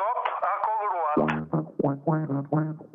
cop, a cover one.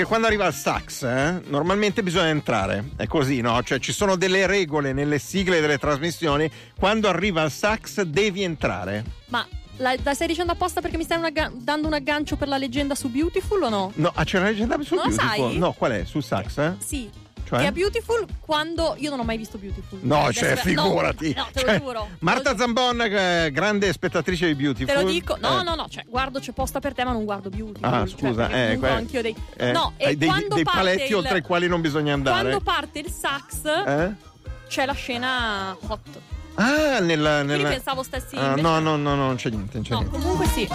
Perché quando arriva il sax, eh, normalmente bisogna entrare. È così, no? Cioè ci sono delle regole nelle sigle delle trasmissioni. Quando arriva il sax devi entrare. Ma la, la stai dicendo apposta perché mi stai un agga- dando un aggancio per la leggenda su Beautiful o no? No, ah, c'è una leggenda sul Non Beautiful? sai? No, qual è? Sul sax, eh? Sì. Cioè? Che è Beautiful quando. Io non ho mai visto Beautiful. No, Adesso- cioè, figurati. No, no, te lo Cioè, giuro. Marta Zambon, eh, grande spettatrice di Beautiful. Te lo dico, no, Eh, no, no, cioè guardo c'è posta per te, ma non guardo Beautiful. Ah, cioè, scusa, perché eh, que- anch'io dei. eh, no, e dei, quando dei parte paletti il- oltre i quali non bisogna andare. Quando parte il sax, Eh? c'è la scena hot. Ah, nella. Quindi nella... pensavo stessi. Ah, no, no, no, no, non c'è niente. Non c'è No, niente. comunque sì.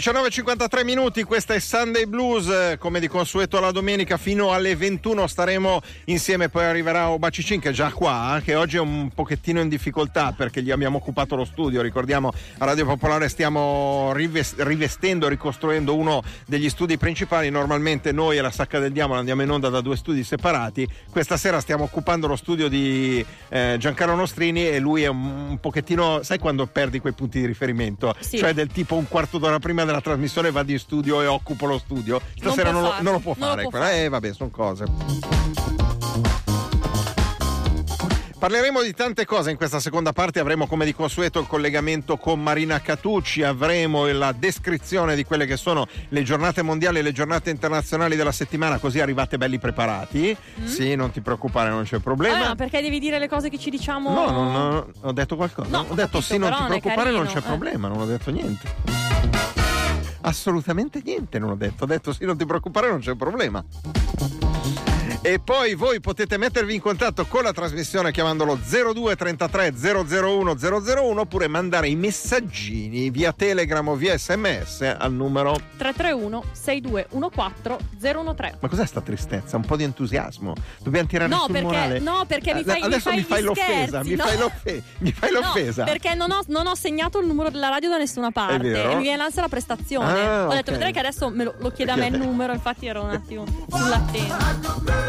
19.53 minuti, questa è Sunday Blues, come di consueto la domenica fino alle 21 staremo insieme, poi arriverà Obacicin che è già qua, eh, che oggi è un pochettino in difficoltà perché gli abbiamo occupato lo studio, ricordiamo a Radio Popolare stiamo rives- rivestendo, ricostruendo uno degli studi principali, normalmente noi e la Sacca del Diavolo andiamo in onda da due studi separati, questa sera stiamo occupando lo studio di eh, Giancarlo Nostrini e lui è un, un pochettino, sai quando perdi quei punti di riferimento? Sì. Cioè del tipo un quarto d'ora prima della trasmissione vado in studio e occupo lo studio. Stasera può non, lo, non lo può non lo fare. può quella. fare. Eh, vabbè, sono cose. Parleremo di tante cose in questa seconda parte, avremo come di consueto il collegamento con Marina Catucci, avremo la descrizione di quelle che sono le giornate mondiali e le giornate internazionali della settimana, così arrivate belli preparati. Sì, non ti preoccupare, non c'è Mm. Problema. ma perché devi dire le cose che ci diciamo? No, non ho, ho detto qualcosa. No, ho detto capito, sì, non ti non preoccupare, non carino, c'è eh. problema, non ho detto niente. Assolutamente niente, non ho detto. Ho detto sì, non ti preoccupare, non c'è problema. E poi voi potete mettervi in contatto con la trasmissione chiamandolo 0233 001 001 oppure mandare i messaggini via Telegram o via SMS al numero. 331 6214 013. Ma cos'è sta tristezza? Un po' di entusiasmo. Dobbiamo tirare No, sul perché- morale. no, perché mi Eh, fai- mi Adesso fai mi fai l'offesa, mi no? fai, l'offe- mi fai l'offesa. No, perché non ho, non ho segnato il numero della radio da nessuna parte e mi viene l'ansia la prestazione. Ah, ho detto, ok. vedrai che adesso me lo, lo chiede a me il numero, infatti ero un attimo sull'attesa.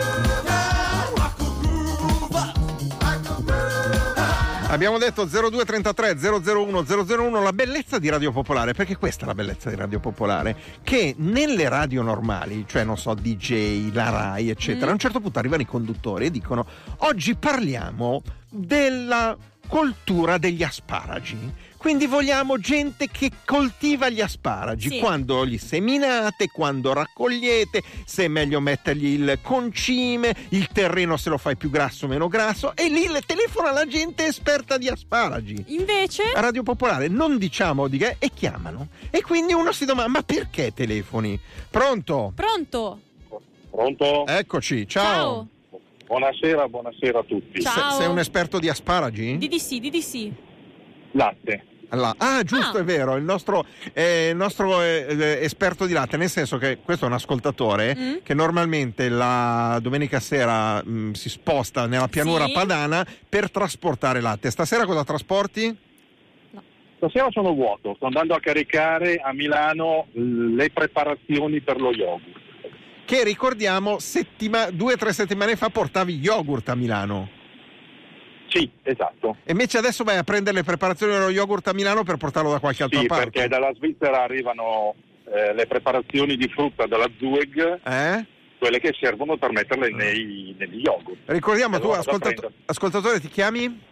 Abbiamo detto 0233 001 001 la bellezza di Radio Popolare, perché questa è la bellezza di Radio Popolare, che nelle radio normali, cioè non so, DJ, la RAI, eccetera, a un certo punto arrivano i conduttori e dicono oggi parliamo della coltura degli asparagi. Quindi vogliamo gente che coltiva gli asparagi, Sì. quando li seminate, quando raccogliete, se è meglio mettergli il concime, il terreno se lo fai più grasso o meno grasso, e lì le telefona la gente esperta di asparagi. Invece, A Radio Popolare non diciamo di che e chiamano. E quindi uno si domanda: ma perché telefoni? Pronto? pronto? Pronto? Eccoci, ciao. Ciao. buonasera, buonasera a tutti. Ciao. Se- sei un esperto di asparagi? DDC, DDC. Latte. Alla- Ah, giusto, Ah. è vero, il nostro, eh, il nostro, eh, eh, esperto di latte, nel senso che questo è un ascoltatore Mm. che normalmente la domenica sera mh, si sposta nella pianura Sì. padana per trasportare latte. Stasera cosa trasporti? Stasera sono vuoto, sto andando a caricare a Milano le preparazioni per lo yogurt. Che ricordiamo, settima- due o tre settimane fa portavi yogurt a Milano. Sì, esatto. E invece adesso vai a prendere le preparazioni dello yogurt a Milano per portarlo da qualche altra Sì, parte. perché dalla Svizzera arrivano eh, le preparazioni di frutta dalla Zueg, Eh? quelle che servono per metterle nei, negli yogurt. Ricordiamo, tu allora a ascoltato- ascoltatore ti chiami?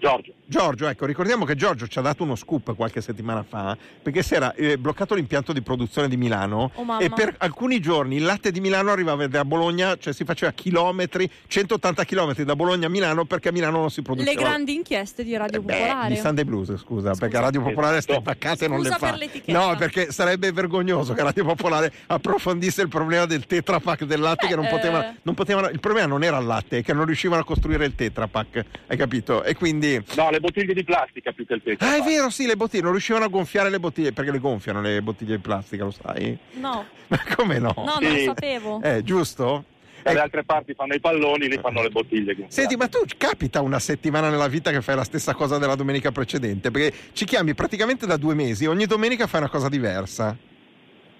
Giorgio, Giorgio, ecco, ricordiamo che Giorgio ci ha dato uno scoop qualche settimana fa perché si era eh, bloccato l'impianto di produzione di Milano Oh, e per alcuni giorni il latte di Milano arrivava da Bologna, cioè si faceva chilometri, 180 chilometri da Bologna a Milano perché a Milano non si produceva. Le grandi inchieste di Radio Eh beh, Popolare. di Sunday Blues, scusa, perché Radio Popolare Esatto. ste vaccate non Scusa le fa. per l'etichetta. No, perché sarebbe vergognoso che Radio Popolare approfondisse il problema del Tetra Pak del latte che non potevano, eh. non potevano- il problema non era il latte, è che non riuscivano a costruire il Tetra Pak, hai capito? E quindi no, le bottiglie di plastica più che il tetto. Ah, è vero, sì, le bottiglie, non riuscivano a gonfiare le bottiglie, perché le gonfiano le bottiglie di plastica, lo sai? No, Ma come no? no, non lo Sì. sapevo. Eh, giusto? Dalle Eh, altre parti fanno i palloni, lì fanno le bottiglie. Senti, ma tu capita una settimana nella vita che fai la stessa cosa della domenica precedente? Perché ci chiami praticamente da due mesi, ogni domenica fai una cosa diversa.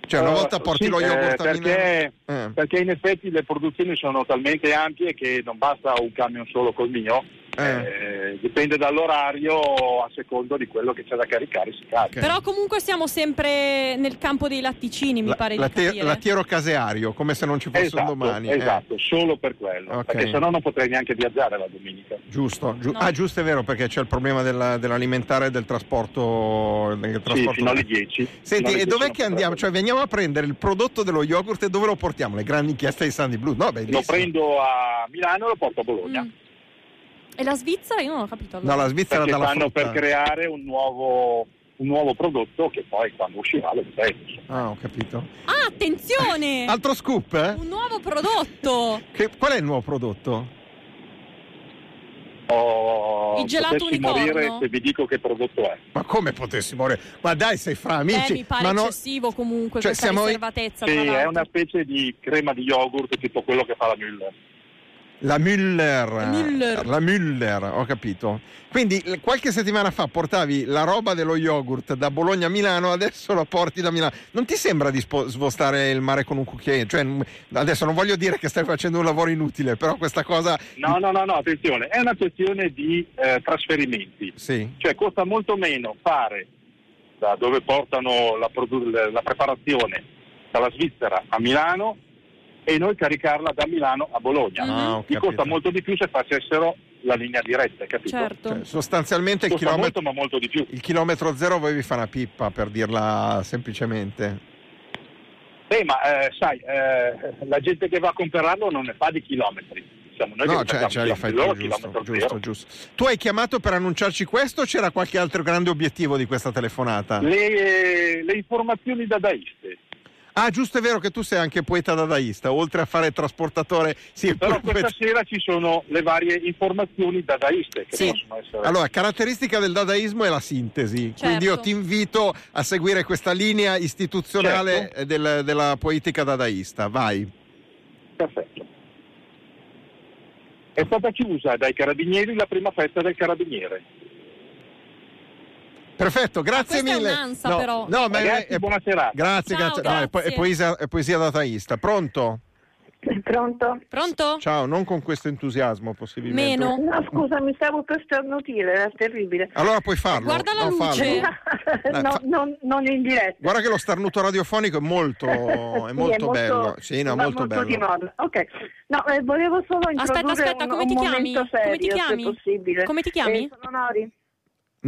Cioè, una Eh, volta porti sì, lo eh, yogurt a perché. Eh, perché in effetti le produzioni sono talmente ampie che non basta un camion solo col mio. Eh. Eh, dipende dall'orario a secondo di quello che c'è da caricare si carica. Ok. Però comunque siamo sempre nel campo dei latticini, mi la- pare la di capire. lattiero caseario, come se non ci fosse Esatto, un domani. eh. esatto, solo per quello, Ok. perché sennò non potrei neanche viaggiare la domenica. Giusto, giu- No. ah giusto è vero perché c'è il problema della- dell'alimentare e del trasporto, del Sì, trasporto fino alle 10. Fino Senti, alle e 10 dov'è che andiamo? Cioè, veniamo a prendere il prodotto dello yogurt e dove lo portiamo? Le grandi inchieste di Sandy Blue? No. Lo prendo a Milano e lo porto a Bologna. Mm. E la Svizzera? Io non ho capito. allora. No, la Svizzera Perché dalla stanno frutta. per creare un nuovo, un nuovo prodotto che poi quando uscirà lo vedremo. Ah, ho capito. Ah, attenzione! Altro scoop, eh? Un nuovo prodotto! Che- qual è il nuovo prodotto? Oh, Il gelato potessi unicorno? morire se vi dico che prodotto è. Ma come potessi morire? Ma dai, sei fra amici. eh, mi pare Ma no- eccessivo comunque Cioè, questa siamo- riservatezza. Sì, è una specie di crema di yogurt tipo quello che fa la Müller. La Müller. Müller. La Müller, ho capito. Quindi qualche settimana fa portavi la roba dello yogurt da Bologna a Milano, adesso la porti da Milano. Non ti sembra di spo- svostare il mare con un cucchiaino? Cioè, adesso non voglio dire che stai facendo un lavoro inutile, però questa cosa... No, no, no, no, attenzione, è una questione di eh, trasferimenti. Sì. Cioè costa molto meno fare da dove portano la, produ- la preparazione dalla Svizzera a Milano e noi caricarla da Milano a Bologna. Ah, Ti costa molto di più se facessero la linea diretta, capito? Certo. Cioè, sostanzialmente il chilometro, molto ma molto di più. il chilometro zero voi vi fa una pippa, per dirla semplicemente. Eh, ma eh, sai, eh, la gente che va a comprarlo non ne fa di chilometri. Noi no, cioè, cioè, fai tu, giusto, giusto, giusto. Tu hai chiamato per annunciarci questo o c'era qualche altro grande obiettivo di questa telefonata? Le, le informazioni dadaiste. Ah, giusto, è vero che tu sei anche poeta dadaista, oltre a fare trasportatore. Sì, Però pure- questa sera ci sono le varie informazioni dadaiste che Sì. possono essere. Allora, caratteristica del dadaismo è la sintesi, Certo. quindi io ti invito a seguire questa linea istituzionale Certo. eh, del- della poetica dadaista. Vai. Perfetto. È stata chiusa dai carabinieri la prima festa del carabiniere. Perfetto, grazie è mille. un'ansa, no, però. no, ma è- Ragazzi, è- buona serata. Grazie, Ciao, grazie. No, è, è grazie. poesia, è poesia dadaista. Pronto? Pronto? Pronto? Ciao, non con questo entusiasmo possibilmente. Meno. No, scusa, mi stavo per starnutire, era terribile. Allora puoi farlo. Guarda la no, luce. fallo. No, fa- non, non in diretta. Guarda che lo starnuto radiofonico è molto, è Sì, molto bello. Sì, no, va molto bello. di moda. Ok. No, eh, volevo solo Aspetta, introdurre aspetta, un, come un ti chiami? momento Come serio, ti chiami? Come ti chiami? Eh, sono Nori.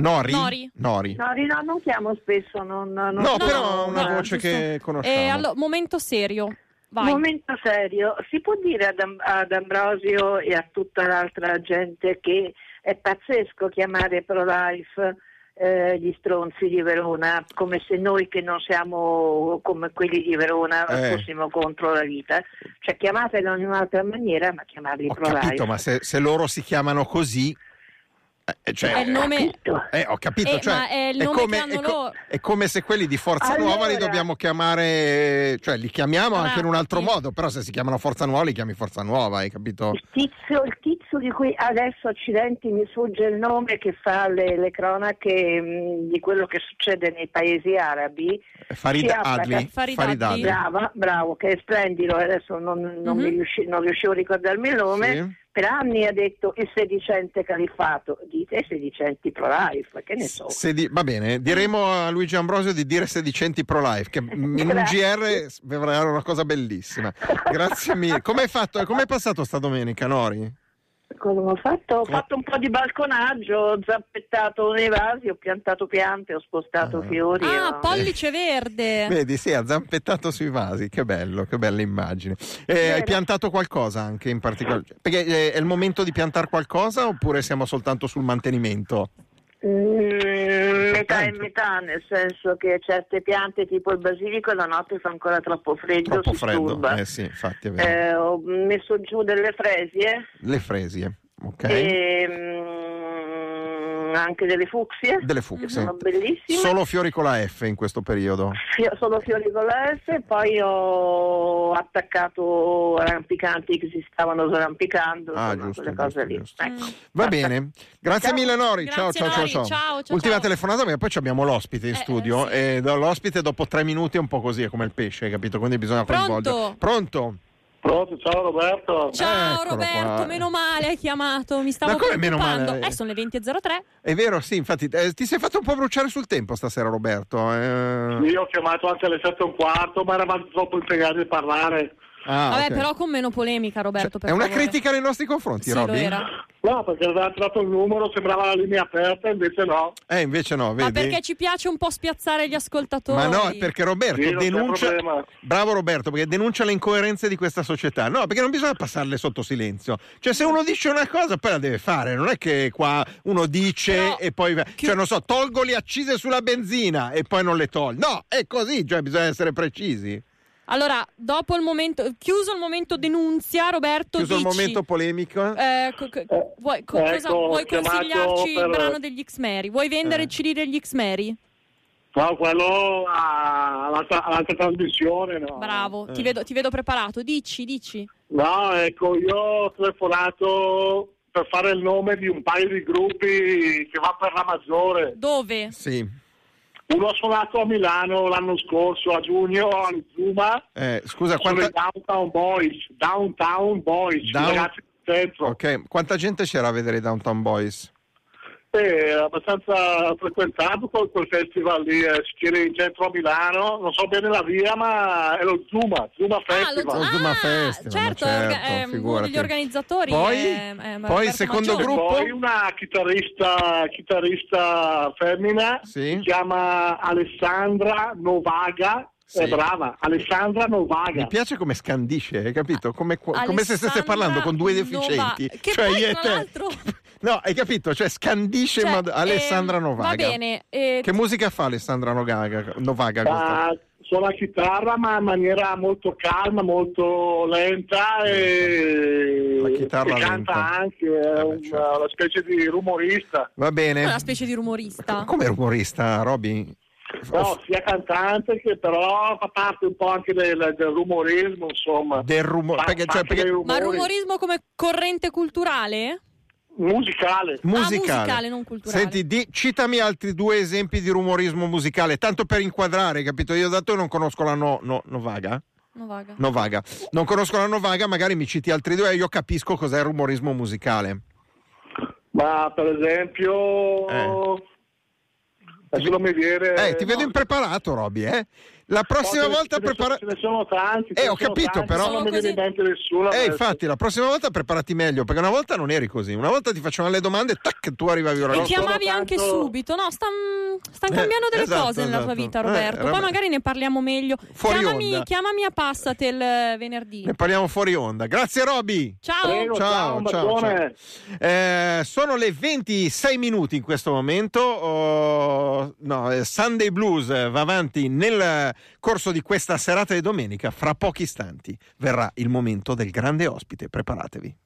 Nori? Nori. Nori. Nori, no, non chiamo spesso. Non, non No, No, però è una no, voce giusto. che conosciamo. Eh, allora, momento serio. Vai. Momento serio, si può dire ad, Am- ad Ambrosio e a tutta l'altra gente che è pazzesco chiamare pro-life eh, gli stronzi di Verona, come se noi che non siamo come quelli di Verona Eh. fossimo contro la vita. Cioè chiamatela in un'altra maniera, ma chiamarli Ho pro-life. capito, ma se, se loro si chiamano così... eh, cioè, È il nome-? Eh, ho capito, Eh, cioè, ma è il nome che hanno è, loro. è come se quelli di Forza Allora- Nuova li dobbiamo chiamare, cioè li chiamiamo anche in un altro Ratti. modo, però se si chiamano Forza Nuova li chiami Forza Nuova, hai capito? Il tizio, il tizio di cui adesso accidenti mi sfugge il nome che fa le, le cronache mh, di quello che succede nei paesi arabi. Farid Si applica- Adli. Farid Farid Adli. Brava, bravo, che è splendido, adesso non, non Mhm. mi riusci- non riuscivo a ricordarmi il nome. Sì. Per anni ha detto il sedicente califfato, dite sedicenti pro-life, che ne so. Se di- va bene, diremo a Luigi Ambrosio di dire sedicenti pro life, che in un. GR avrà una cosa bellissima. Grazie mille. Come hai fatto? Come è passato sta domenica, Nori? Cosa ho fatto? Ho fatto un po' di balconaggio, ho zappettato nei vasi, ho piantato piante, ho spostato Ah. fiori. Ah, ho- pollice verde. Vedi, sì, ha zampettato sui vasi, che bello, che bella immagine. Eh, hai piantato qualcosa anche in particolare? Perché eh, è il momento di piantare qualcosa oppure siamo soltanto sul mantenimento? Mm, metà e metà, nel senso che certe piante tipo il basilico la notte fa ancora troppo freddo, Troppo si freddo. Eh sì, infatti è vero. Eh, ho messo giù delle fresie Le fresie, ok? e mm, anche delle fucsie. Delle fucsie. Sono bellissime. Solo fiori con la F in questo periodo. Fio- solo fiori con la F, poi ho attaccato arrampicanti che si stavano arrampicando, Ah, giusto, quelle cose giusto, lì. giusto. Ecco. Va bene, grazie Ciao. mille Nori, ciao Grazie, ciao ciao Nori. ciao. Ciao, ciao, Ultima ciao. telefonata perché poi abbiamo l'ospite in Eh, studio eh, sì. e l'ospite dopo tre minuti è un po' così, è come il pesce, capito? Quindi bisogna Pronto? coinvolgere. Pronto? Pronto, ciao Roberto. Ciao Eccolo Roberto, qua. meno male hai chiamato, mi stavo Ma come meno preoccupando. male? Eh, sono le 20.03. È vero, sì, infatti eh, ti sei fatto un po' bruciare sul tempo stasera Roberto. eh. Io ho chiamato anche alle 7 e un quarto, ma eravamo troppo impegnati a parlare. Ah, Vabbè, ok. però con meno polemica, Roberto. Cioè, per è una favore. critica nei nostri confronti, Sì, Robby? No, perché aveva tirato il numero, sembrava la linea aperta, invece no. Eh, invece no, vedi? Ma perché ci piace un po' spiazzare gli ascoltatori? Ma no, perché Roberto Sì, denuncia. Bravo Roberto, perché denuncia le incoerenze di questa società. No, perché non bisogna passarle sotto silenzio. Cioè, se uno dice una cosa, poi la deve fare. Non è che qua uno dice Però- e poi. Cioè, non so, tolgo le accise sulla benzina e poi non le tolgo. No, è così, cioè bisogna essere precisi. Allora, dopo il momento, chiuso il momento denunzia, Roberto, Chiuso il dici, momento polemico. eh, co- co- vuoi, co- ecco, cosa, vuoi consigliarci per- il brano degli X-Mary? Vuoi vendere Eh. il CD degli X-Mary? No, quello a- all'altra, all'altra trasmissione, no. Bravo, Eh. ti, vedo, ti vedo preparato. Dici, dici. No, ecco, io ho telefonato per fare il nome di un paio di gruppi che va per la maggiore. Dove? Sì. Uno ha suonato a Milano l'anno scorso, a giugno, all'Zuma. Eh, scusa, quanta. i Downtown Boys. Downtown Boys, Down- ragazzi. Ok, quanta gente c'era a vedere i Downtown Boys? È abbastanza frequentato quel, quel festival lì, eh, si tiene in centro a Milano, non so bene la via, ma è lo Zuma, Zuma Ah, lo, Festival. Lo Zuma ah, Festival, certo, certo, è uno degli organizzatori. Poi- è- è poi il secondo Maggiore. gruppo? Poi una chitarrista, chitarrista femmina, Sì. si chiama Alessandra Novaga, Sì. è brava, Alessandra Novaga. Mi piace come scandisce, hai capito? Come, come se stesse parlando con due Nova- deficienti. Che cioè poi, tra l'altro- No, hai capito? Cioè scandisce Cioè, in modo- Alessandra ehm, Novaga. Va bene. eh, Che musica fa Alessandra Novaga? Novaga? Ah, suona la chitarra ma in maniera molto calma, molto lenta e, La chitarra e canta lenta. anche, è Eh beh, una, certo. una specie di rumorista. Va bene. una specie di rumorista. Come rumorista, Roby? No, sia cantante che però fa parte un po' anche del, del rumorismo, insomma. Del rumore. Fa- Perché, cioè, perché- Ma rumori. rumorismo come corrente culturale? Musicale. musicale. musicale, non culturale. Senti, di- citami altri due esempi di rumorismo musicale, tanto per inquadrare, capito? Io dato non conosco la no, no- Novaga. No, vaga. Novaga. Non conosco la Novaga, magari mi citi altri due e io capisco cos'è il rumorismo musicale. Ma per esempio, Eh. adesso non mi viene. Eh, ti vedo no, impreparato, Roby, eh? La prossima ne- volta ce ne sono- prepara- Ce ne sono tanti. Eh, ho capito, tanti, però- Non mi viene in mente nessuno. Eh, infatti, la prossima volta preparati meglio, perché una volta non eri così. Una volta ti facevano le domande, tac, tu arrivavi ora. Sono chiamavi anche tanto- subito, no? Stanno Eh, cambiando delle esatto, cose nella tua esatto. vita, Eh, Roberto. Poi vabbè. magari ne parliamo meglio. Fuori chiamami, onda. chiamami a Passatel eh, venerdì. Ne parliamo fuori onda. Grazie, Roby. Ciao! Prego, ciao, un bacione. Eh, sono le 26 minuti in questo momento. Oh, no, eh, Sunday Blues eh, va avanti nel corso di questa serata di domenica. Fra pochi istanti verrà il momento del grande ospite. Preparatevi.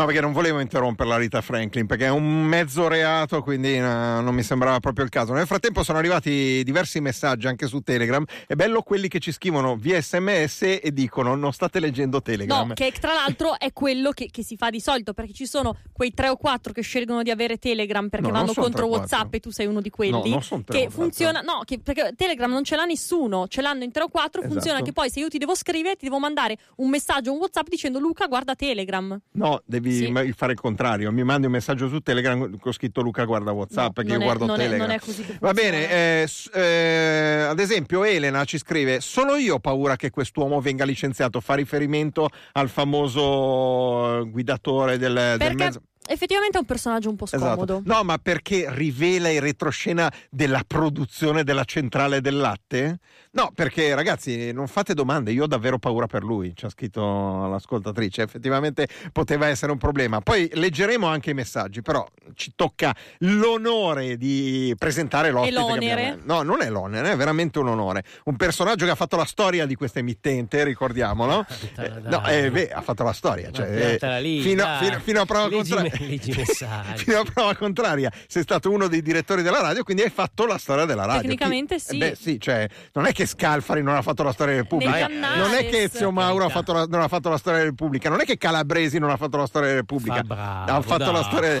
No, perché non volevo interrompere la Rita Franklin, perché è un mezzo reato, quindi eh, non mi sembrava proprio il caso. Nel frattempo sono arrivati diversi messaggi anche su Telegram. È bello quelli che ci scrivono via sms e dicono non state leggendo Telegram. No, che tra l'altro è quello che, che si fa di solito, perché ci sono quei tre o quattro che scelgono di avere Telegram perché No, vanno contro WhatsApp e tu sei uno di quelli. No, non sono che funziona, no, che- perché Telegram non ce l'ha nessuno, ce l'hanno in tre o quattro. Esatto. Funziona che poi se io ti devo scrivere, ti devo mandare un messaggio, un WhatsApp dicendo Luca, guarda Telegram. No, devi Sì. ma- fare il contrario. Mi mandi un messaggio su Telegram con scritto Luca guarda WhatsApp No, non io è- guardo non è- Telegram. non è così che Va bene, eh, eh, ad esempio Elena ci scrive: Solo io ho paura che quest'uomo venga licenziato. Fa riferimento al famoso guidatore del, del Perché mezzo. Effettivamente è un personaggio un po' scomodo. Esatto. No, ma perché rivela in retroscena della produzione della centrale del latte? No, perché ragazzi, non fate domande, io ho davvero paura per lui, ci ha scritto l'ascoltatrice, effettivamente poteva essere un problema. Poi leggeremo anche i messaggi, però ci tocca l'onore di presentare l'ospite. che l'onere? No, non è l'onere, è veramente un onore. Un personaggio che ha fatto la storia di questa emittente, ricordiamolo. Cantala, Eh, no, eh, beh, ha fatto la storia. Cioè, Ma eh, lì, fino, fino- fino a prova Leggi contraria. leggi fino a prova contraria sei stato uno dei direttori della radio, quindi hai fatto la storia della radio. Tecnicamente Chi- sì. eh beh, sì, cioè, non è che Scalfari non ha fatto la storia della Repubblica, non è che Ezio Mauro ha fatto la- non ha fatto la storia della Repubblica, non è che Calabresi non ha fatto la storia della Repubblica. Fa bravo, ha fatto dai. la storia.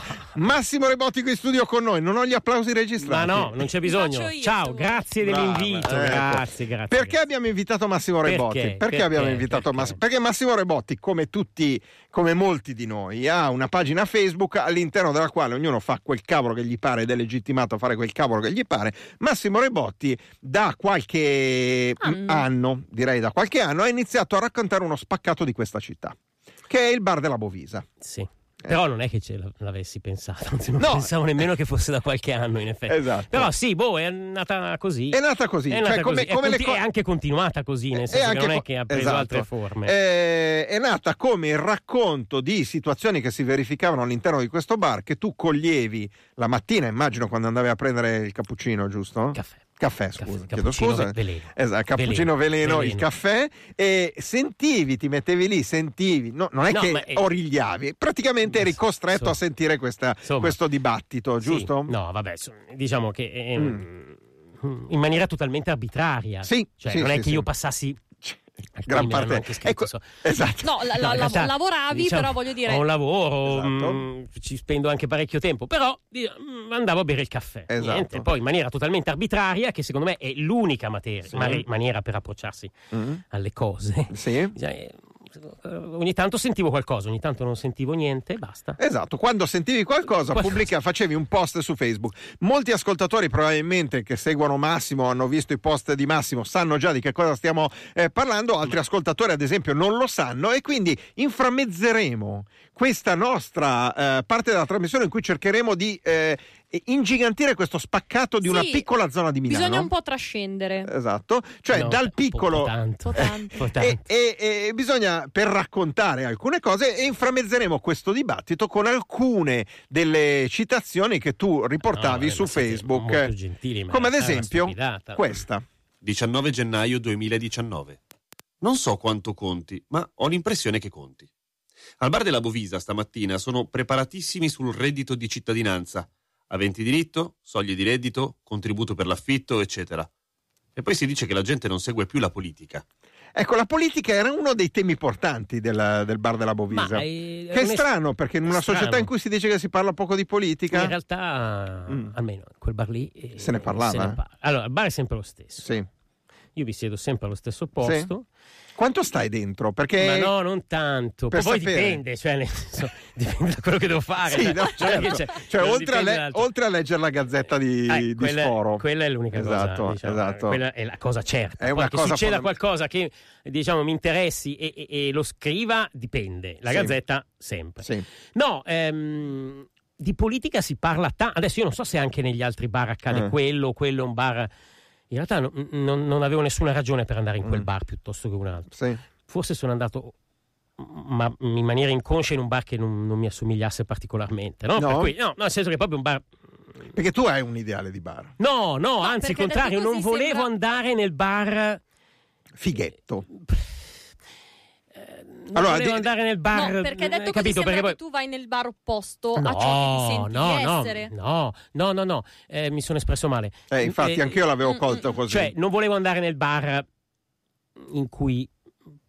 Massimo Rebotti qui in studio con noi, non ho gli applausi Ma registrati. no, non c'è bisogno. io, Ciao, grazie Brava, dell'invito. ecco. Grazie, grazie. Perché grazie. abbiamo invitato Massimo Perché? Rebotti? Perché, Perché? abbiamo invitato Perché? Massimo? Perché Massimo Rebotti, come tutti, come molti di noi, ha una pagina Facebook all'interno della quale ognuno fa quel cavolo che gli pare ed è legittimato a fare quel cavolo che gli pare. Massimo Rebotti da qualche Anno. anno, direi da qualche anno, ha iniziato a raccontare uno spaccato di questa città, che è il bar della Bovisa. Sì. Però non è che ce l'avessi pensato, non No. pensavo nemmeno che fosse da qualche anno in effetti. Esatto. Però sì, boh, è nata così. È nata così, È cioè nata come, così. È come le conti- co- è anche continuata così, nel È senso che non è co- che ha preso esatto. altre forme. Eh, è nata come il racconto di situazioni che si verificavano all'interno di questo bar che tu coglievi la mattina, immagino quando andavi a prendere il cappuccino, giusto? Caffè. Caffè, scusa, Caffè, chiedo scusa. ve- veleno. Esatto, cappuccino veleno, Veleno. il caffè e sentivi, ti mettevi lì, sentivi, no, non è No, che è- origliavi, praticamente eri costretto a sentire questa- insomma, questo dibattito, Sì. giusto? No, vabbè, so- diciamo che ehm, in maniera totalmente arbitraria. Sì, Cioè, sì, non è sì, che sì. io passassi Gran parte ecco, esatto. No, la- la- No, realtà, lavoravi, diciamo, però voglio dire. Ho un lavoro, Esatto. mm, ci spendo anche parecchio tempo, però di- mm, andavo a bere il caffè. Esatto. Niente, poi in maniera totalmente arbitraria, che secondo me è l'unica materia- Sì. mari- maniera per approcciarsi Mm. alle cose. Sì. Cioè, eh, ogni tanto sentivo qualcosa, ogni tanto non sentivo niente e basta. Esatto, quando sentivi qualcosa, Qualcosa. pubblica, facevi un post su Facebook. Molti ascoltatori probabilmente che seguono Massimo, hanno visto i post di Massimo, sanno già di che cosa stiamo eh, parlando, altri ascoltatori ad esempio non lo sanno e quindi inframmezzeremo questa nostra eh, parte della trasmissione in cui cercheremo di eh, ingigantire questo spaccato di una Sì, piccola zona di Milano. Bisogna un po' trascendere. Esatto, cioè No, dal po' piccolo... tanto. Un po' tanto. Un po' E, tanto. e- e bisogna per raccontare alcune cose e inframmezzeremo questo dibattito con alcune delle citazioni che tu riportavi No, su Facebook, molto gentili, ma come ad una esempio questa. 19 gennaio 2019. Non so quanto conti, ma ho l'impressione che conti. Al bar della Bovisa stamattina sono preparatissimi sul reddito di cittadinanza, aventi diritto, soglie di reddito, contributo per l'affitto, eccetera. E poi si dice che la gente non segue più la politica. Ecco, la politica era uno dei temi portanti del, del bar della Bovisa. Ma, eh, che è strano perché in una strano. società in cui si dice che si parla poco di politica. In realtà, Mm. almeno quel bar lì. eh, Se ne parlava, eh? parla. Allora, il bar è sempre lo stesso. Sì. Io vi siedo sempre allo stesso posto. Quanto stai dentro? Perché Ma no, non tanto. per Poi sapere. dipende, cioè, nel senso, dipende da quello che devo fare. Sì, cioè, no, certo. che Cioè, non oltre, a le- oltre a leggere la gazzetta di, Eh, di quella, Sforo. quella è l'unica Esatto, cosa. diciamo, esatto. Quella è la cosa certa. È Poi una che cosa succeda qualcosa che diciamo mi interessi e, e- e lo scriva, dipende. La Sì. gazzetta, sempre. Sì. No, ehm, di politica si parla tanto. Adesso io non so se anche negli altri bar accade Eh. quello, quello è un bar. In realtà no- non, non avevo nessuna ragione per andare in quel Mm. bar piuttosto che un altro. Sì. Forse sono andato ma in maniera inconscia in un bar che non, non mi assomigliasse particolarmente. No? No? Per cui- no, no, nel senso che è proprio un bar. Perché tu hai un ideale di bar. No, no, anzi, il contrario, non volevo sembra- andare nel bar. Fighetto. Non Allora, volevo di- andare nel bar. no, perché eh, detto così capito? sembra Perché poi- che tu vai nel bar opposto No, a ciò che ti senti no, di no, essere. no, no, no, no, eh, mi sono espresso male. Eh, infatti, Eh, anch'io l'avevo mm, colto mm, così. Cioè, non volevo andare nel bar in cui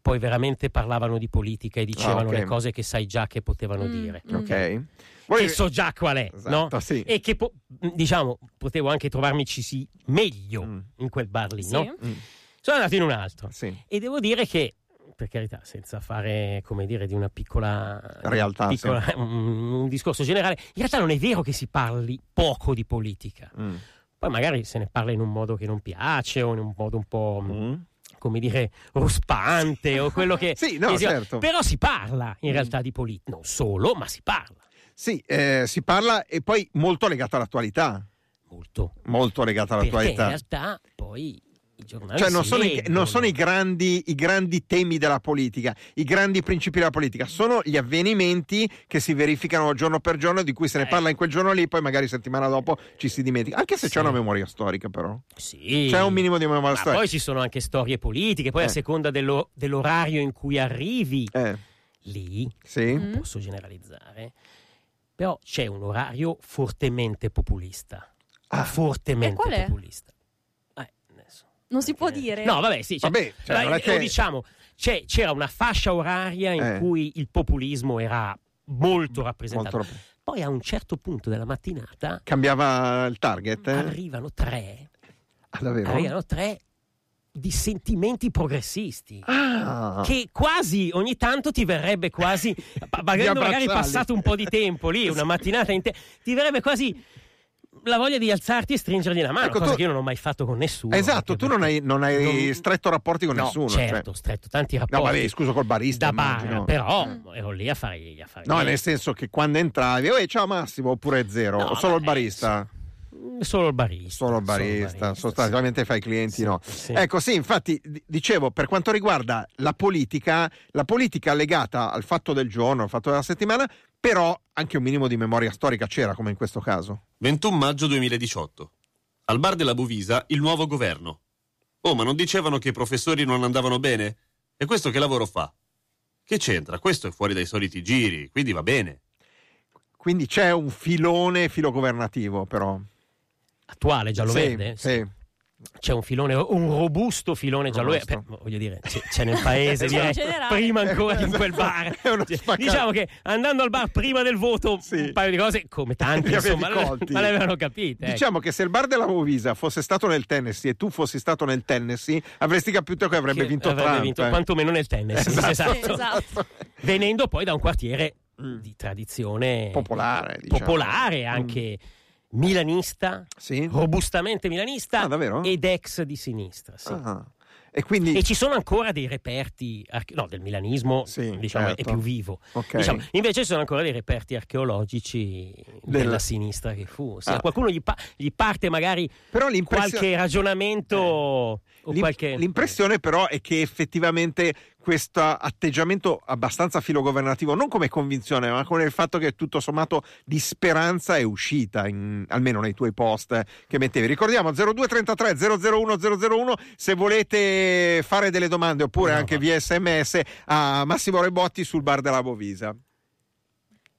poi veramente parlavano di politica e dicevano Ah, ok. le cose che sai già che potevano Mm, dire. mm. ok. Che Voi- so già qual è, Esatto, no? sì. E che po- diciamo potevo anche trovarmici sì meglio Mm. in quel bar lì, Sì. no? Mm, Sono andato in un altro sì. e devo dire che per carità, senza fare come dire di una piccola Realtà, piccola- un, un discorso generale, in realtà non è vero che si parli poco di politica. Mm. Poi magari se ne parla in un modo che non piace o in un modo un po' Mm. come dire ruspante o quello che Sì, no, che sia- certo. però si parla in realtà di politica, non solo, ma si parla. Sì, eh, si parla e poi molto legato all'attualità. Molto. Molto legato Perché in all'attualità. realtà poi Cioè, non sono, i, non sono i grandi, i grandi temi della politica, i grandi principi della politica, sono gli avvenimenti che si verificano giorno per giorno, di cui se ne Eh. parla in quel giorno lì, poi magari settimana dopo ci si dimentica. Anche se Sì. c'è una memoria storica, però. Sì. C'è un minimo di memoria Ma storica. poi ci sono anche storie politiche, poi Eh. a seconda dello- dell'orario in cui arrivi, Eh, lì sì. Mm. posso generalizzare, però c'è un orario fortemente populista. Ah. fortemente E qual è? populista. Non si può Eh, dire. No, vabbè, sì. cioè- Vabbè, cioè, eh, che- diciamo, c'è- c'era una fascia oraria in Eh. cui il populismo era molto rappresentato. Molto- Poi a un certo punto della mattinata Cambiava il target? eh? arrivano tre, Ah, davvero? arrivano tre di sentimenti progressisti. Ah. Che quasi ogni tanto ti verrebbe quasi, magari abbracciarli. passato un po' di tempo lì, una mattinata intera, ti verrebbe quasi la voglia di alzarti e stringergli la mano, Ecco, cosa tu- che io non ho mai fatto con nessuno. Esatto, anche tu non hai, non hai Non- stretto rapporti con No, nessuno. certo, cioè. stretto tanti rapporti. No, vabbè, scusa col barista. da bar, però Eh. ero lì a fare, a fare No, nel senso che quando entravi, "Oi, ciao Massimo, oppure zero, No, solo il vabbè, barista. Mm, Solo il barista. Solo il barista, sostanzialmente fai i clienti, Sì, no. sì. Ecco, sì, infatti, dicevo, per quanto riguarda la politica, la politica legata al fatto del giorno, al fatto della settimana, però anche un minimo di memoria storica c'era, come in questo caso. 21 maggio 2018. Al bar della Bovisa il nuovo governo. Oh, ma non dicevano che i professori non andavano bene? E questo che lavoro fa? Che c'entra? Questo è fuori dai soliti giri, quindi va bene. Quindi c'è un filone filogovernativo, però. Attuale, giallo-verde? Sì, sì. C'è un filone, un robusto filone giallo-verde. Robusto. Beh, voglio dire, c'è, c'è nel paese, direi, prima ancora in quel bar. È uno Cioè. Diciamo che andando al bar prima del voto, Sì. un paio di cose, come avevi insomma, le- colti. ma le avevano capite. ecco. Diciamo che se il bar della Movisa fosse stato nel Tennessee e tu fossi stato nel Tennessee, avresti capito che avrebbe Che vinto avrebbe Trump. vinto eh. quantomeno nel tennis. Esatto. esatto. Esatto. Venendo poi da un quartiere Mm. di tradizione Popolare, diciamo. popolare, anche milanista, Sì? robustamente milanista Ah, ed ex di sinistra. sì. Ah. E quindi... E ci sono ancora dei reperti, arche- no, del milanismo, Sì, diciamo, certo. è più vivo. Ok. Diciamo, invece ci sono ancora dei reperti archeologici Della- della sinistra che fu. Se Ah. a qualcuno gli, pa- gli parte magari qualche ragionamento o L'im- qualche... L'impressione però è che effettivamente questo atteggiamento abbastanza filogovernativo, non come convinzione, ma come il fatto che tutto sommato di speranza è uscita, in- almeno nei tuoi post eh, che mettevi. Ricordiamo 0233 001 001 se volete fare delle domande oppure No, anche no. via sms a Massimo Rebotti sul bar della Bovisa.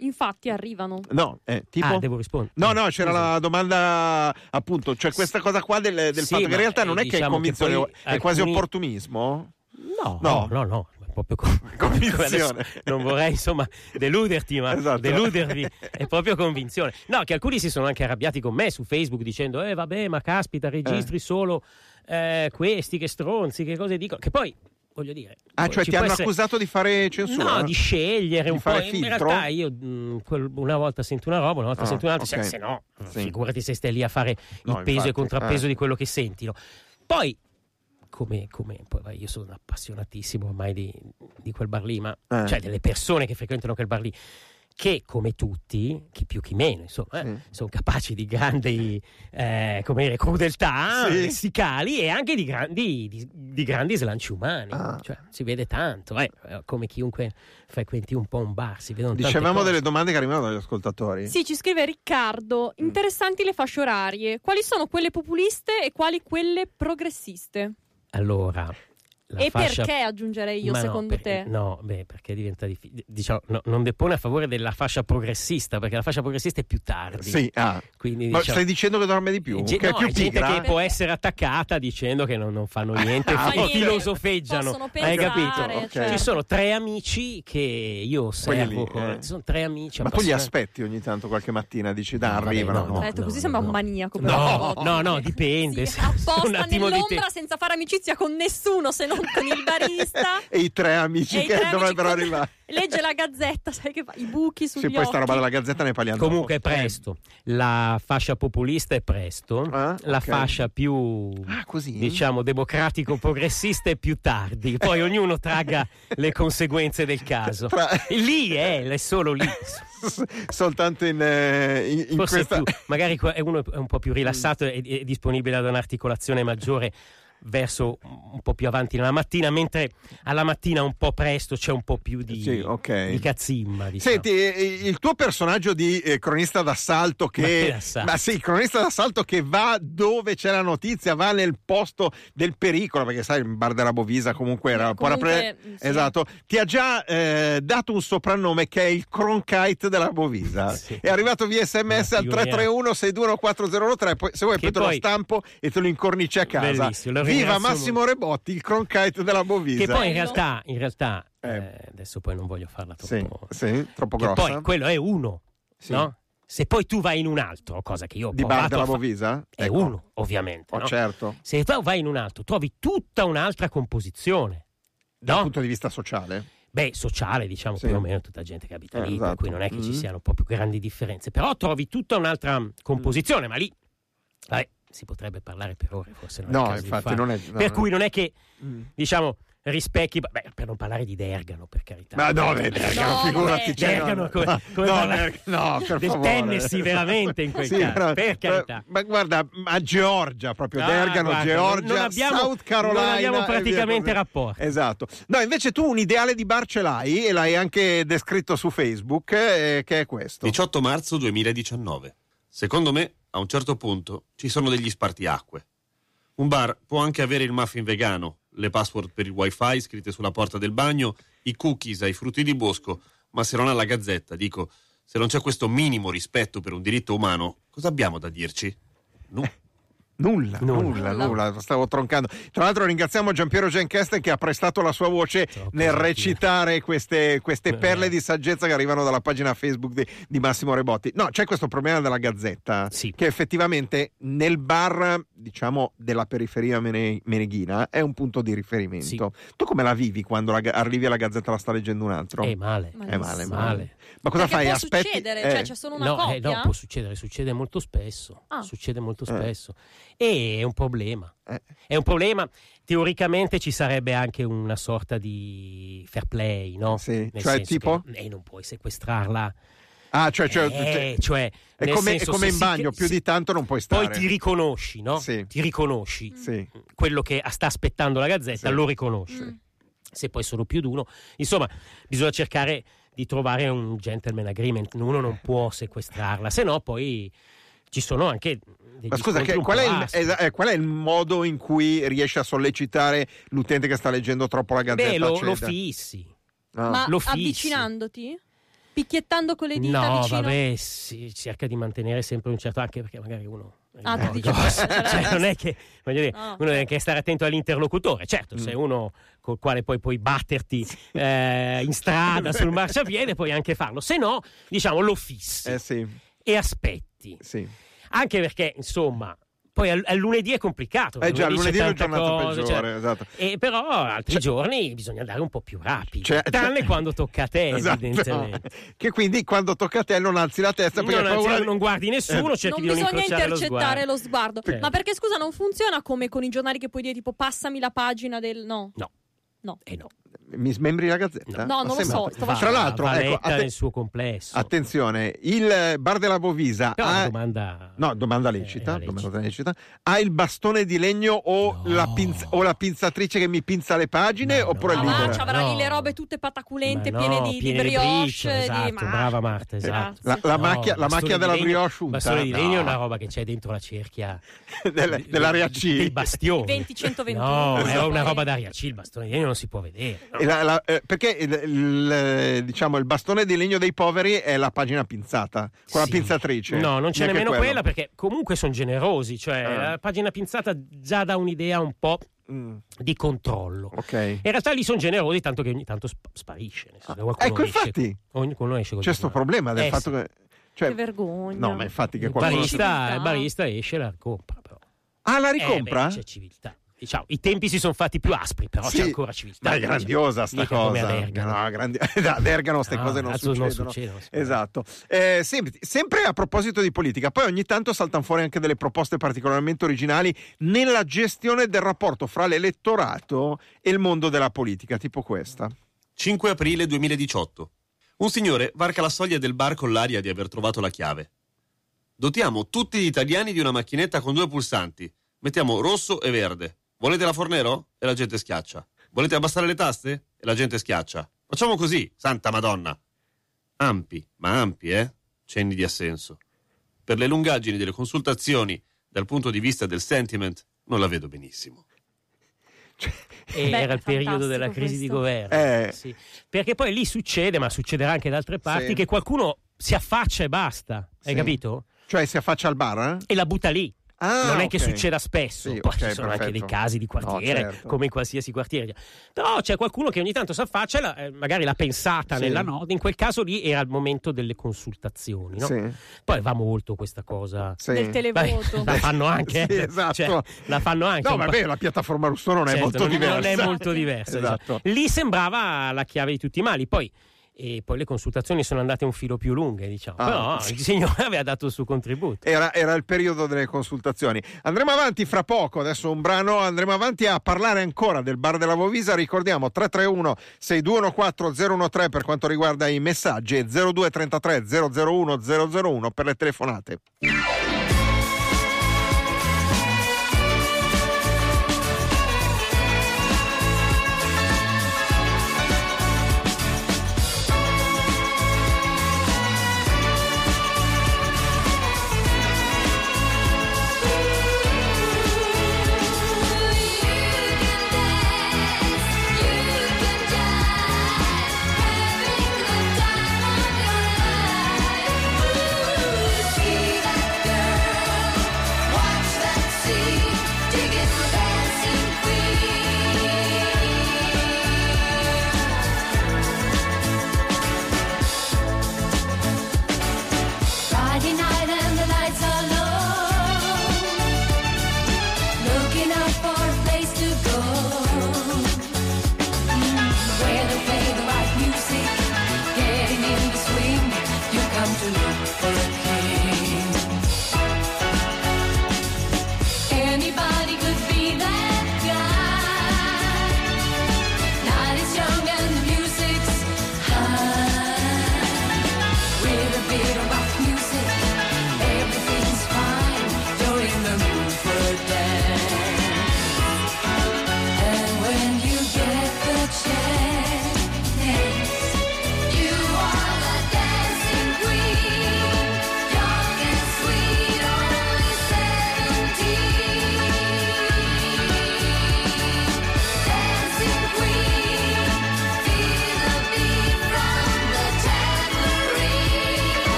Infatti arrivano. No, eh, tipo... Ah, devo rispondere. No, no, c'era Scusa. la domanda appunto, cioè questa cosa qua del, del Sì, fatto che in realtà non eh, è che è diciamo che convinzione, poi è quasi alcuni- opportunismo. No, No. no, no, no, è proprio con- Convinzione. non vorrei insomma deluderti, ma Esatto. deludervi è proprio convinzione. No, che alcuni si sono anche arrabbiati con me su Facebook dicendo "Eh vabbè, ma caspita, registri solo eh, questi che stronzi, che cose dicono". Che poi voglio dire Ah, cioè ci ti hanno essere- accusato di fare censura? No, di scegliere Di un po'. fare In filtro? realtà io mh, quel- una volta sento una roba, una volta Ah, sento un'altra, ok. se, se no, Sì. figurati se stai lì a fare No, il peso infatti, e contrappeso eh. di quello che sentino. Poi, come, come poi, io sono appassionatissimo ormai di, di quel bar lì, ma Eh. cioè delle persone che frequentano quel bar lì. Che come tutti, chi più chi meno, insomma, eh, Sì. sono capaci di grandi eh, come dire, crudeltà Sì. lessicali e anche di grandi, di, di grandi slanci umani. Ah. Cioè, si vede tanto, eh, come chiunque frequenti un po' un bar, si vedono Dicevamo delle domande che arrivano dagli ascoltatori. Sì, ci scrive Riccardo. Mm. Interessanti le fasce orarie. Quali sono quelle populiste e quali quelle progressiste? Allora, e fascia- perché aggiungerei io, Ma no, secondo per- te? No, beh, perché diventa difficile. Diciamo, no, non depone a favore della fascia progressista, perché la fascia progressista è più tardi. Sì, ah. Quindi, Ma diciamo- stai dicendo che dorme di più? Ge- che è no, più è gente pigra? che può essere attaccata dicendo che non, non fanno niente Ah, ok. filosofeggiano. Possono Hai pensare, capito? Ok. certo. Ci sono tre amici che io osservo. lì, come- eh. Ci sono tre amici. Ma tu li aspetti ogni tanto qualche mattina, dici dai, No, arrivano. no, no. Così sembra no. un maniaco. No, no, no, dipende. Sì, apposta attimo di nell'ombra senza fare amicizia con nessuno se non con il barista e i tre amici e che tre amici dovrebbero con- arrivare. Legge la gazzetta, sai che fa? I buchi sugli Sì, poi sta occhi. roba della gazzetta ne parliamo Comunque è presto. La fascia populista è presto, Ah, la ok. fascia più Ah, così? diciamo democratico progressista è più tardi. Poi ognuno traga le conseguenze del caso. Tra- Lì è, è solo lì. Soltanto in, eh, in, in Forse questa... più- magari uno è un po' più rilassato e è disponibile ad un'articolazione maggiore verso un po' più avanti nella mattina, mentre alla mattina un po' presto c'è un po' più di, Sì, ok. di cazzimma. Diciamo. Senti, il tuo personaggio di eh, cronista d'assalto Ma che... che d'assalto? Ma sì, cronista d'assalto che va dove c'è la notizia, va nel posto del pericolo, perché sai, il bar della Bovisa comunque era un po' Comunque, rappre- sì. Esatto, ti ha già eh, dato un soprannome che è il Cronkite della Bovisa. Sì. È arrivato via sms Ma al figuriamo. 331 621 4013 poi, se vuoi Che poi te lo stampo e te lo incornici a casa. Bellissimo, lo Viva Massimo Rebotti, il Cronkite della Bovisa. Che poi in realtà, in realtà Eh. eh, adesso poi non voglio farla Sì, troppo. sì, troppo Che grossa. poi quello è uno, Sì. no? Se poi tu vai in un altro, cosa che io ho Di bar della Bovisa? è Ecco. uno, ovviamente. Oh, no? certo. Se tu vai in un altro, trovi tutta un'altra composizione. Dal No? punto di vista sociale? Beh, sociale, diciamo Sì. più o meno tutta gente che abita Eh, lì, esatto. per cui non è che ci Mm. siano proprio grandi differenze. Però trovi tutta un'altra composizione, ma lì vabbè, si potrebbe parlare per ore, forse non è No, di infatti non è... no, Per no. cui non è che, Mm. diciamo, rispecchi, beh, per non parlare di Dergano, per carità. Ma no, beh, Dergano, No, figurati. cioè, Dergano, no, come- no, come no, parla- no, per del favore. Tennessee, veramente, in quel Sì, caso, però- per carità. Ma guarda, a Georgia proprio, Ah, Dergano, guarda, Georgia, non abbiamo- South Carolina. non abbiamo praticamente così. rapporti. Esatto. No, invece tu un ideale di bar ce l'hai e l'hai anche descritto su Facebook, eh, che è questo. 18 marzo 2019. Secondo me, a un certo punto, ci sono degli spartiacque. Un bar può anche avere il muffin vegano, le password per il wifi scritte sulla porta del bagno, i cookies ai frutti di bosco, ma se non ha la gazzetta, dico, se non c'è questo minimo rispetto per un diritto umano, cosa abbiamo da dirci? Nu- Nulla, nulla, Nulla. nulla, stavo troncando. Tra l'altro ringraziamo Giampiero Genkesten che ha prestato la sua voce Troppo nel recitare queste, queste perle di saggezza che arrivano dalla pagina Facebook di, di Massimo Rebotti. No, c'è questo problema della Gazzetta Sì. che effettivamente nel bar, diciamo, della periferia mene- meneghina è un punto di riferimento. Tu come la vivi quando la arrivi alla Gazzetta e la sta leggendo un altro? È male. Ma È male, sì. male. Male. Ma cosa Perché fai? può Aspetti? succedere, eh, cioè c'è solo una no, coppia. eh, no, può succedere, succede molto spesso. Ah. Succede molto Eh. spesso. E è un problema. eh. È un problema. Teoricamente ci sarebbe anche una sorta di fair play, no? Sì, Nel cioè senso tipo? eh, non puoi sequestrarla. Ah, cioè, cioè, Eh, cioè, è nel come, è senso, come se in si- bagno, più si- di tanto non puoi stare. Poi ti riconosci, no? Sì. Ti riconosci. Sì. Quello che sta aspettando la gazzetta Sì. lo riconosci. Mm. Se poi sono più di uno, insomma, bisogna cercare di trovare un gentleman agreement. Uno non può sequestrarla, se no poi ci sono anche degli Ma scusa, che- qual, è il, eh, qual è il modo in cui riesci a sollecitare l'utente che sta leggendo troppo la gazzetta? Beh, lo, lo fissi. Ah. Ma lo fissi. avvicinandoti? Picchiettando con le dita No, vicino? vabbè, si cerca di mantenere sempre un certo, anche perché magari uno. Ah, Eh, dici, cioè, non è che voglio dire, No. uno deve anche stare attento all'interlocutore. Certo, Mm. se uno col quale poi puoi batterti eh, in strada sul marciapiede, puoi anche farlo. Se no, diciamo, lo fissi Eh sì, e aspetti. sì. Anche perché, insomma, poi al, al lunedì è complicato. Eh già, lunedì è la giornata cosa, peggiore, cioè- esatto. e però altri Cioè- giorni bisogna andare un po' più rapidi. Cioè- tranne cioè- quando tocca a te, Esatto. evidentemente. Che quindi quando tocca a te non alzi la testa perché Non, paura non guardi nessuno, cerchi non di non bisogna incrociare lo intercettare sguardo. lo sguardo. Certo. Ma perché scusa, non funziona come con i giornali che puoi dire tipo passami la pagina del. No. No. No. Eh no. Mi smembri la gazzetta? No, non lo so, sto Va- Tra l'altro, ecco, atte- nel suo complesso. attenzione, il bar della Bovisa Però ha... domanda... No, domanda Eh, lecita, lecita. domanda lecita. Ha il bastone di legno o, No. la, pinz- o la pinzatrice che mi pinza le pagine No, oppure no. Ah, ma libera? ci avrà No. lì le robe tutte pataculente, Ma piene no, di, di piene di brioche. briciole, esatto, di... ma- brava Marta, esatto. La, la No, macchia, la macchia della legno- brioche unta? Bastone di legno è una roba che c'è dentro la cerchia Del- dell'area C. Dei bastioni. 20-121. No, è Esatto. una roba d'aria C, il bastone di legno non si può vedere. La- la- eh, perché il, il- diciamo, il bastone di legno dei poveri è la pagina pinzata, con la Sì. pinzatrice. No, non c'è nemmeno quello. quella perché comunque sono generosi, cioè Ah. la pagina pinzata già dà un'idea un po' Mm, di controllo. ok. In realtà lì sono generosi, tanto che ogni tanto sp- sparisce. nel senso che qualcuno Ecco, esce- infatti. ognuno esce C'è sto giornale. problema del Eh, fatto sì. che... Cioè, Che vergogna. no, ma infatti che Il qualcuno... barista, il barista esce e la compra. Però. Ah, la Eh, ricompra? beh, c'è civiltà. Diciamo, i tempi si sono fatti più aspri, però Sì, c'è ancora civiltà. Ma è grandiosa sta Mica come cosa. ad Ergano. No, grandi- ad Ergano queste No, cose non cazzo, non succedono. succedono, esatto. Eh, senti, sempre a proposito di politica, poi ogni tanto saltano fuori anche delle proposte particolarmente originali nella gestione del rapporto fra l'elettorato e il mondo della politica, tipo questa. 5 aprile 2018. Un signore varca la soglia del bar con l'aria di aver trovato la chiave. Dotiamo tutti gli italiani di una macchinetta con due pulsanti. Mettiamo rosso e verde. Volete la Fornero? E la gente schiaccia. Volete abbassare le taste? E la gente schiaccia. Facciamo così, santa madonna. Ampi, ma ampi, eh? Cenni di assenso. Per le lungaggini delle consultazioni, dal punto di vista del sentiment, non la vedo benissimo. E Beh, era il periodo della crisi di questo. governo. Eh. Sì. Perché poi lì succede, ma succederà anche da altre parti, Sì. che qualcuno si affaccia e basta. Hai Sì. capito? Cioè si affaccia al bar? eh? E la butta lì. Ah, non è che ok. succeda spesso, Sì, poi ok, ci sono anche perfetto. dei casi di quartiere, No, certo. come in qualsiasi quartiere. Però c'è qualcuno che ogni tanto si affaccia, la- eh, magari l'ha pensata Sì. nella notte, in quel caso lì era il momento delle consultazioni. no? Sì. Poi va molto questa cosa. Sì. Del televoto. La fanno anche, Sì, esatto. Cioè, la fanno anche. No, vabbè, la piattaforma russo non è Certo, molto non, diversa. non è molto diversa. Esatto. diciamo. Lì sembrava la chiave di tutti i mali. Poi, e poi le consultazioni sono andate un filo più lunghe, diciamo. Ah, Però il signore aveva dato il suo contributo. Era, era il periodo delle consultazioni. Andremo avanti fra poco, adesso un brano, andremo avanti a parlare ancora del bar della Vovisa. Ricordiamo 331 6214 013 per quanto riguarda i messaggi e 0233 001 001 per le telefonate.